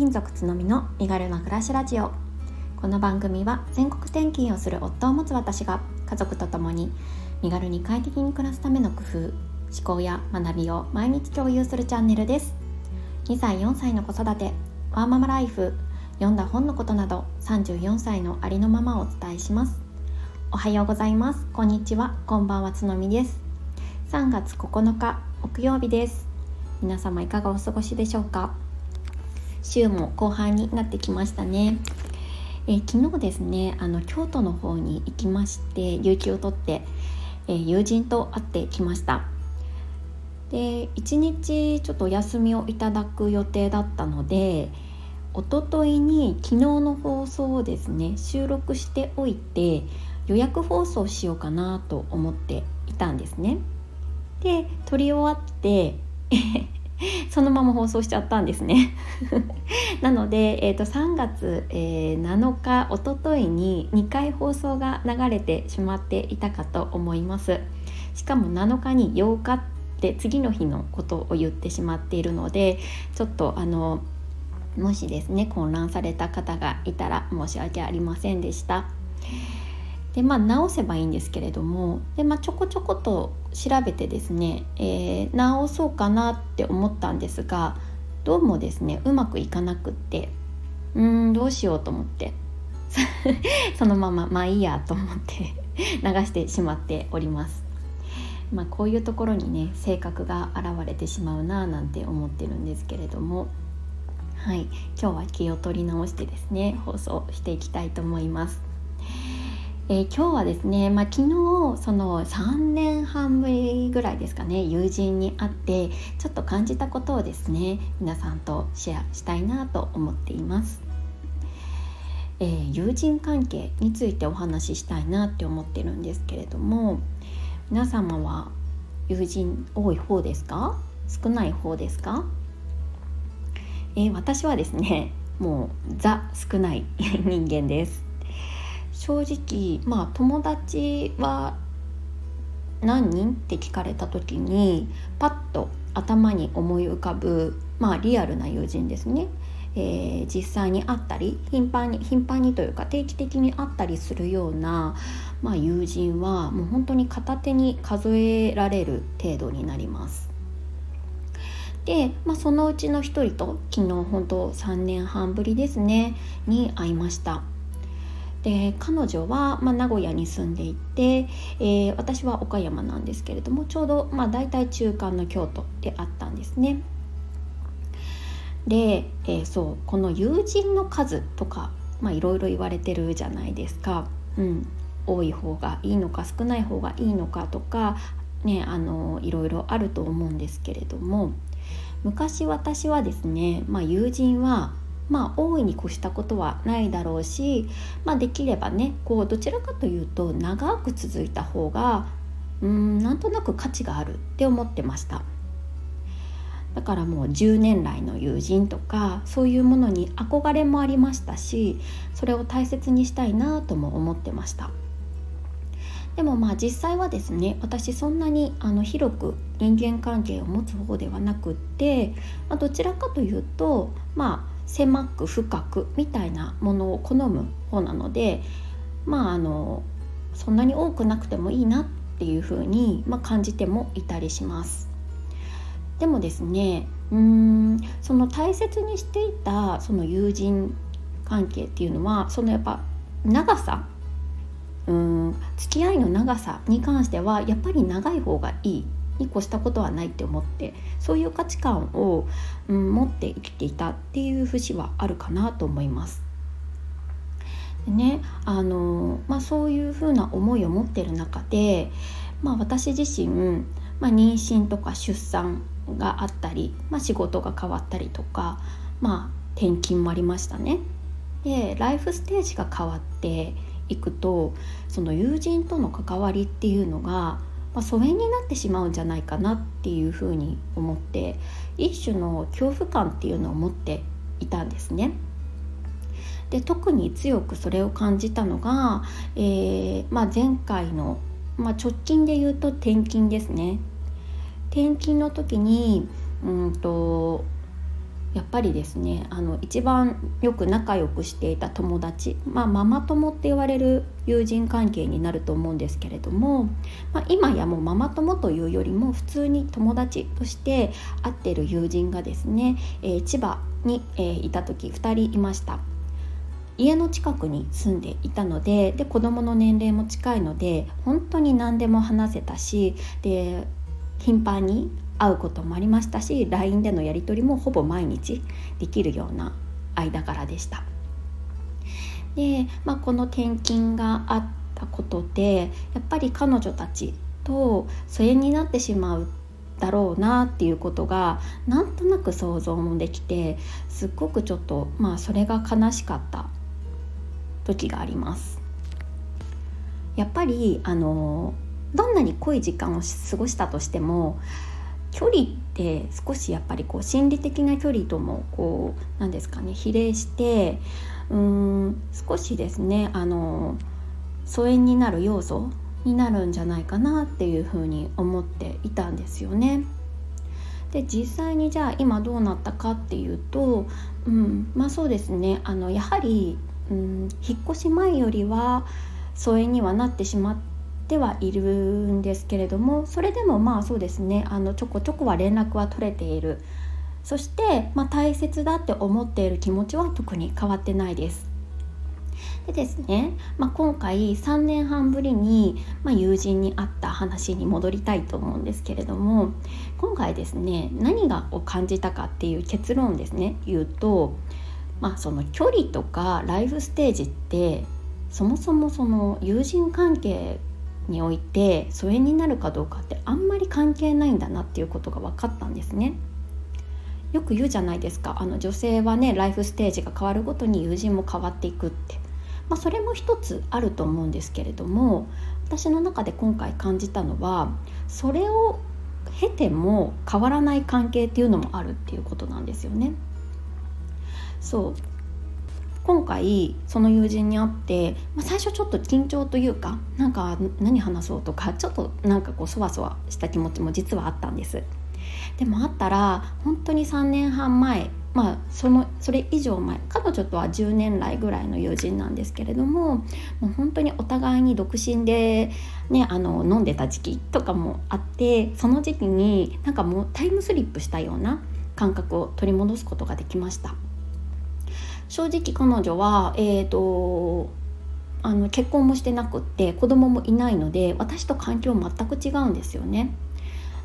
勤族つのみの身軽な暮らしラジオこの番組は全国転勤をする夫を持つ私が家族と共に身軽に快適に暮らすための工夫思考や学びを毎日共有するチャンネルです2歳4歳の子育てワーママライフ読んだ本のことなど34歳のありのままをお伝えしますおはようございますこんにちはこんばんはつのみです3月9日木曜日です皆様いかがお過ごしでしょうか週も後半になってきましたね。えー、昨日ですねあの京都の方に行きまして有給を取って、えー、友人と会ってきました。で1日ちょっとお休みをいただく予定だったのでおとといに昨日の放送をですね収録しておいて予約放送しようかなと思っていたんですね。で撮り終わって そのまま放送しちゃったんですね なので、えーと、3月、えー、7日おとといに2回放送が流れてしまっていたかと思いますしかも7日に8日って次の日のことを言ってしまっているのでちょっとあのもしですね混乱された方がいたら申し訳ありませんでした。でまあ直せばいいんですけれどもで、まあ、ちょこちょこと調べてですね、えー、直そうかなって思ったんですがどうもですねうまくいかなくってうーんどうしようと思って そのまままあいいやと思って 流してしまっております。まあ、こういうところにね性格が現れてしまうななんて思ってるんですけれどもはい今日は気を取り直してですね放送していきたいと思います。えー、今日はですね、まあ、昨日その3年半ぶりぐらいですかね友人に会ってちょっと感じたことをですね皆さんとシェアしたいなと思っています。えー、友人関係についてお話ししたいなって思ってるんですけれども皆様は友人多い方ですか？少ない方ですか、えー、私はですねもうザ少ない人間です。正直まあ友達は何人って聞かれた時にパッと頭に思い浮かぶまあリアルな友人ですね、えー、実際に会ったり頻繁に頻繁にというか定期的に会ったりするような、まあ、友人はもう本当に片手に数えられる程度になります。で、まあ、そのうちの一人と昨日本当3年半ぶりですねに会いました。で彼女は、まあ、名古屋に住んでいて、えー、私は岡山なんですけれどもちょうど、まあ、大体中間の京都であったんですね。で、えー、そうこの友人の数とかいろいろ言われてるじゃないですか。うん、多い方がいいのか少ない方がいいのかとか、ね、あのいろいろあると思うんですけれども昔私はですね、まあ、友人はまあ大いに越したことはないだろうし、まあ、できればねこうどちらかというと長く続いた方がうんなんとなく価値があるって思ってました。だからもう10年来の友人とかそういうものに憧れもありましたしそれを大切にしたいなとも思ってました。でもまあ実際はですね私そんなにあの広く人間関係を持つ方ではなくって、まあ、どちらかというとまあ狭く深くみたいなものを好む方なのでまああのそんなに多くなくてもいいなっていうふうに、まあ、感じてもいたりします。でもですねうーんその大切にしていたその友人関係っていうのはそのやっぱ長さうん付き合いの長さに関してはやっぱり長い方がいいに越したことはないって思ってそういう価値観を、うん、持って生きていたっていう節はあるかなと思います。でねあのまあ、そういうふうな思いを持ってる中で、まあ、私自身、まあ、妊娠とか出産があったり、まあ、仕事が変わったりとか、まあ、転勤もありましたね。でライフステージが変わっていくとその友人との関わりっていうのがまあ、疎遠になってしまうんじゃないかなっていうふうに思って一種の恐怖感っていうのを持っていたんですね。で特に強くそれを感じたのが、えーまあ、前回の、まあ、直近で言うと転勤ですね。転勤の時にうんとやっぱりですねあの一番よく仲良くしていた友達、まあ、ママ友って言われる友人関係になると思うんですけれども、まあ、今やもうママ友というよりも普通に友達として会ってる友人がですね、えー、千葉に、えー、いた時2人いました。家の近くに住んでいたのでで子供の年齢も近いので本当に何でも話せたしで頻繁に会うこともありましたし LINE でのやり取りもほぼ毎日できるような間柄でした。で、まあ、この転勤があったことでやっぱり彼女たちと疎遠になってしまうだろうなっていうことがなんとなく想像もできてすっごくちょっとまあそれが悲しかった時があります。やっぱりあのどんなに濃い時間を過ごしたとしても距離って少しやっぱりこう心理的な距離ともこう何ですかね比例してうーん少しですねあの疎遠になる要素になるんじゃないかなっていうふうに思っていたんですよね。で実際にじゃあ今どうなったかっていうと、うん、まあそうですねあのやはり、うん、引っ越し前よりは疎遠にはなってしまっってはいるんですけれどもそれでもまあそうですねあのちょこちょこは連絡は取れているそして、まあ、大切だって思っている気持ちは特に変わってないです。でですね、まあ、今回3年半ぶりに、まあ、友人に会った話に戻りたいと思うんですけれども今回ですね何がを感じたかっていう結論ですね言うと、まあ、その距離とかライフステージってそもそもその友人関係において疎遠になるかどうかってあんまり関係ないんだなっていうことが分かったんですね。よく言うじゃないですかあの女性はねライフステージが変わるごとに友人も変わっていくって、まあ、それも一つあると思うんですけれども私の中で今回感じたのはそれを経ても変わらない関係っていうのもあるっていうことなんですよね。そう今回その友人に会って、まあ、最初ちょっと緊張というかなんか何話そうとか ちょっとなんかこうそわそわした気持ちも実はあったんですでもあったら本当に3年半前まあそのそれ以上前彼女とは10年来ぐらいの友人なんですけれどももう本当にお互いに独身で、ね、あの飲んでた時期とかもあってその時期になんかもうタイムスリップしたような感覚を取り戻すことができました。正直彼女は、えーと、あの結婚もしてなくって子供もいないので私と環境全く違うんですよね。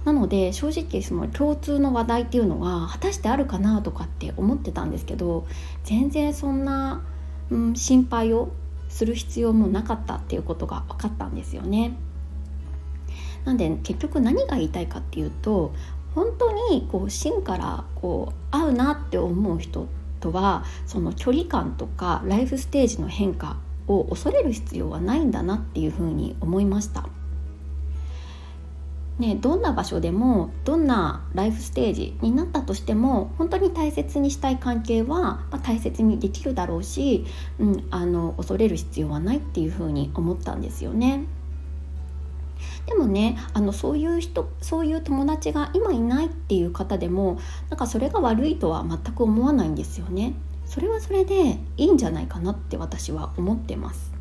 なので正直その共通の話題っていうのは果たしてあるかなとかって思ってたんですけど全然そんな、うん、心配をする必要もなかったっていうことが分かったんですよね。なんで結局何が言いたいかっていうと本当にこう芯からこう合うなって思う人とはその距離感とかライフステージの変化を恐れる必要はないんだなっていうふうに思いました。ね、どんな場所でもどんなライフステージになったとしても本当に大切にしたい関係は、まあ、大切にできるだろうし、うん、あの恐れる必要はないっていうふうに思ったんですよね。でもねあのそういう人そういう友達が今いないっていう方でもなんかそれが悪いとは全く思わないんですよね。それはそれでいいんじゃないかなって私は思ってます。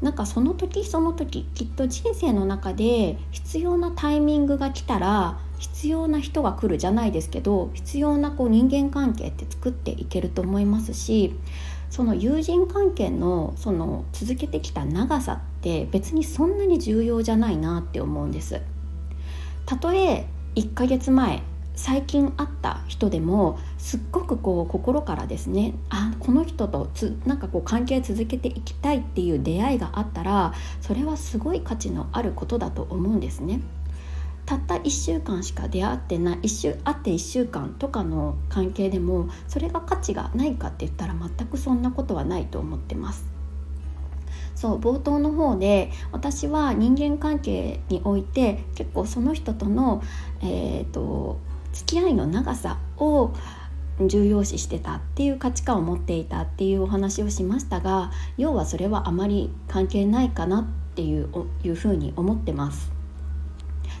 なんかその時その時きっと人生の中で必要なタイミングが来たら必要な人が来るじゃないですけど必要なこう人間関係って作っていけると思いますしその友人関係のその続けてきた長さって別にそんなに重要じゃないなって思うんですたとえ1ヶ月前最近会った人でもすっごくこう心からですねあこの人とつなんかこう関係続けていきたいっていう出会いがあったらそれはすごい価値のあることだと思うんですね。たった1週間しか出会ってない1週会って1週間とかの関係でもそれが価値がないかって言ったら全くそんなことはないと思ってます。そう冒頭の方で私は人間関係において結構その人との、えーと、付き合いの長さを重要視してたっていう価値観を持っていたっていうお話をしましたが要はそれはあまり関係ないかなっていういうふうに思ってます。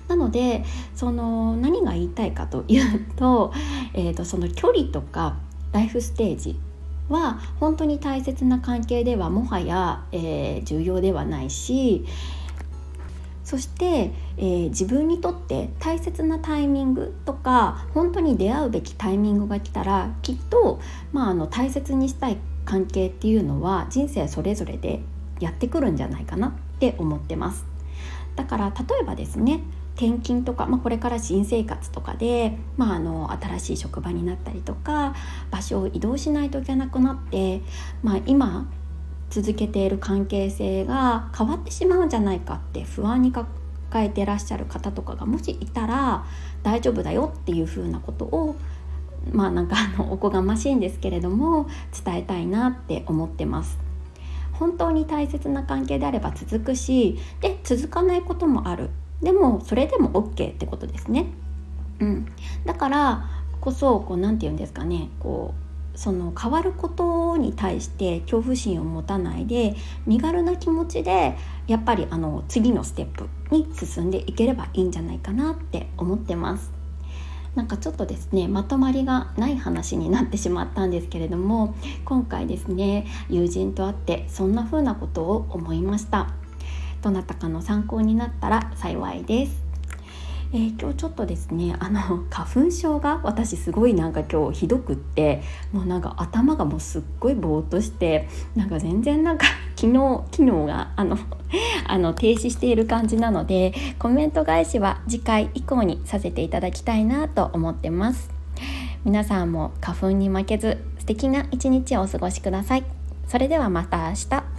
なのでその何が言いたいかというと,、えーと、その距離とかライフステージは本当に大切な関係ではもはや、えー、重要ではないしそして、えー、自分にとって大切なタイミングとか本当に出会うべきタイミングが来たらきっと、まあ、あの大切にしたい関係っていうのは人生それぞれでやってくるんじゃないかなって思ってます。だから例えばですね転勤とか、まあ、これから新生活とかで、まあ、あの新しい職場になったりとか場所を移動しないといけなくなって、まあ、今続けている関係性が変わってしまうんじゃないかって不安に抱えてらっしゃる方とかがもしいたら大丈夫だよっていうふうなことをまあなんかあのおこがましいんですけれども伝えたいなって思ってます。本当に大切な関係であれば続くしで続かないこともあるでもそれでも OK ってことですね。うん、だからこそこう何て言うんですかねこうその変わることに対して恐怖心を持たないで身軽な気持ちでやっぱりあの次のステップに進んでいければいいんじゃないかなって思ってます。なんかちょっとですねまとまりがない話になってしまったんですけれども今回ですね友人と会ってそんな風なことを思いましたどなたかの参考になったら幸いです。えー、今日ちょっとですねあの花粉症が私すごいなんか今日ひどくってもうなんか頭がもうすっごいぼーっとしてなんか全然なんか 昨日機能があの あの停止している感じなのでコメント返しは次回以降にさせていただきたいなと思ってます。皆さんも花粉に負けず素敵な一日をお過ごしください。それではまた明日。